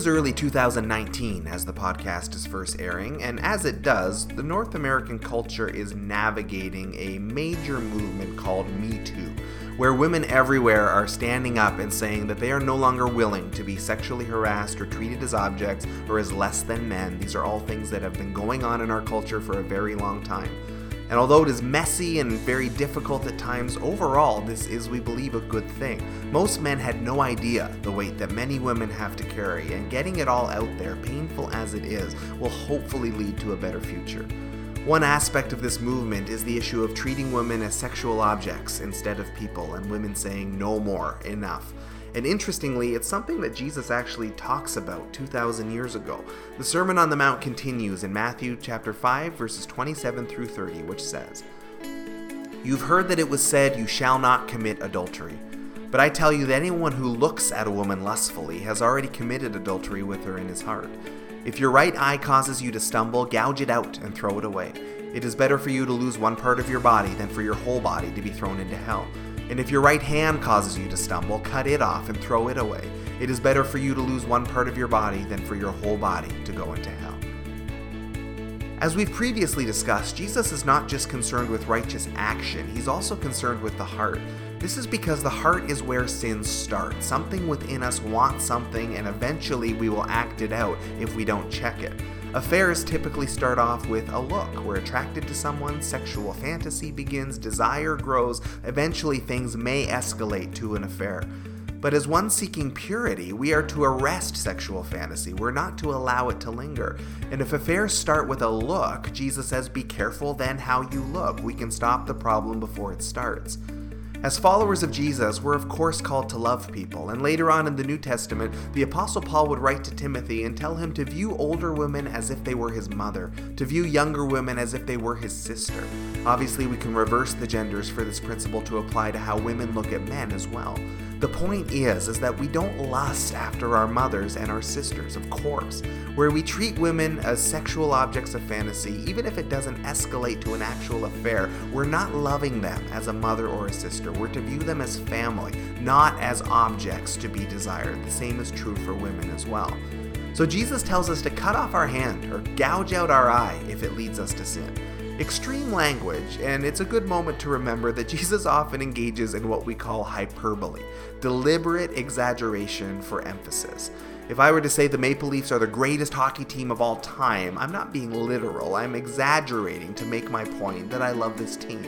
is early 2019 as the podcast is first airing, and as it does, the North American culture is navigating a major movement called Me Too, where women everywhere are standing up and saying that they are no longer willing to be sexually harassed or treated as objects or as less than men. These are all things that have been going on in our culture for a very long time. And although it is messy and very difficult at times, overall, this is, we believe, a good thing. Most men had no idea the weight that many women have to carry, and getting it all out there, painful as it is, will hopefully lead to a better future. One aspect of this movement is the issue of treating women as sexual objects instead of people, and women saying no more, enough. And interestingly, it's something that Jesus actually talks about 2,000 years ago. The Sermon on the Mount continues in Matthew chapter 5, verses 27 through 30, which says, You've heard that it was said, You shall not commit adultery. But I tell you that anyone who looks at a woman lustfully has already committed adultery with her in his heart. If your right eye causes you to stumble, gouge it out and throw it away. It is better for you to lose one part of your body than for your whole body to be thrown into hell. And if your right hand causes you to stumble, cut it off and throw it away. It is better for you to lose one part of your body than for your whole body to go into hell. As we've previously discussed, Jesus is not just concerned with righteous action, he's also concerned with the heart. This is because the heart is where sins start. Something within us wants something, and eventually we will act it out if we don't check it. Affairs typically start off with a look. We're attracted to someone, sexual fantasy begins, desire grows, eventually things may escalate to an affair. But as one seeking purity, we are to arrest sexual fantasy. We're not to allow it to linger. And if affairs start with a look, Jesus says, Be careful then how you look. We can stop the problem before it starts. As followers of Jesus, we're of course called to love people, and later on in the New Testament, the Apostle Paul would write to Timothy and tell him to view older women as if they were his mother, to view younger women as if they were his sister. Obviously, we can reverse the genders for this principle to apply to how women look at men as well. The point is is that we don't lust after our mothers and our sisters, of course. Where we treat women as sexual objects of fantasy, even if it doesn't escalate to an actual affair, we're not loving them as a mother or a sister. We're to view them as family, not as objects to be desired. The same is true for women as well. So Jesus tells us to cut off our hand or gouge out our eye if it leads us to sin extreme language, and it's a good moment to remember that Jesus often engages in what we call hyperbole, deliberate exaggeration for emphasis. If I were to say the Maple Leafs are the greatest hockey team of all time, I'm not being literal, I'm exaggerating to make my point that I love this team.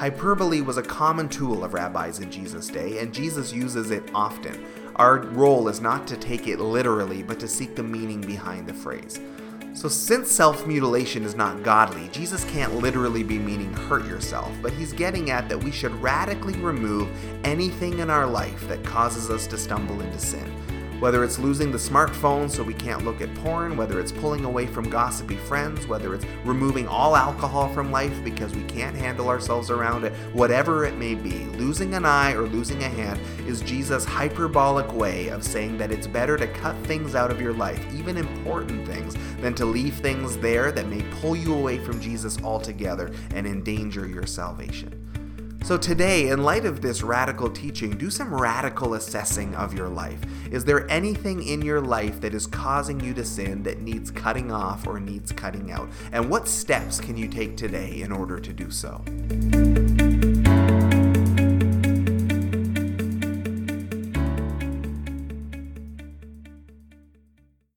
Hyperbole was a common tool of rabbis in Jesus' day, and Jesus uses it often. Our role is not to take it literally, but to seek the meaning behind the phrase. So, since self mutilation is not godly, Jesus can't literally be meaning hurt yourself, but he's getting at that we should radically remove anything in our life that causes us to stumble into sin. Whether it's losing the smartphone so we can't look at porn, whether it's pulling away from gossipy friends, whether it's removing all alcohol from life because we can't handle ourselves around it, whatever it may be, losing an eye or losing a hand is Jesus' hyperbolic way of saying that it's better to cut things out of your life, even important things, than to leave things there that may pull you away from Jesus altogether and endanger your salvation. So, today, in light of this radical teaching, do some radical assessing of your life. Is there anything in your life that is causing you to sin that needs cutting off or needs cutting out? And what steps can you take today in order to do so?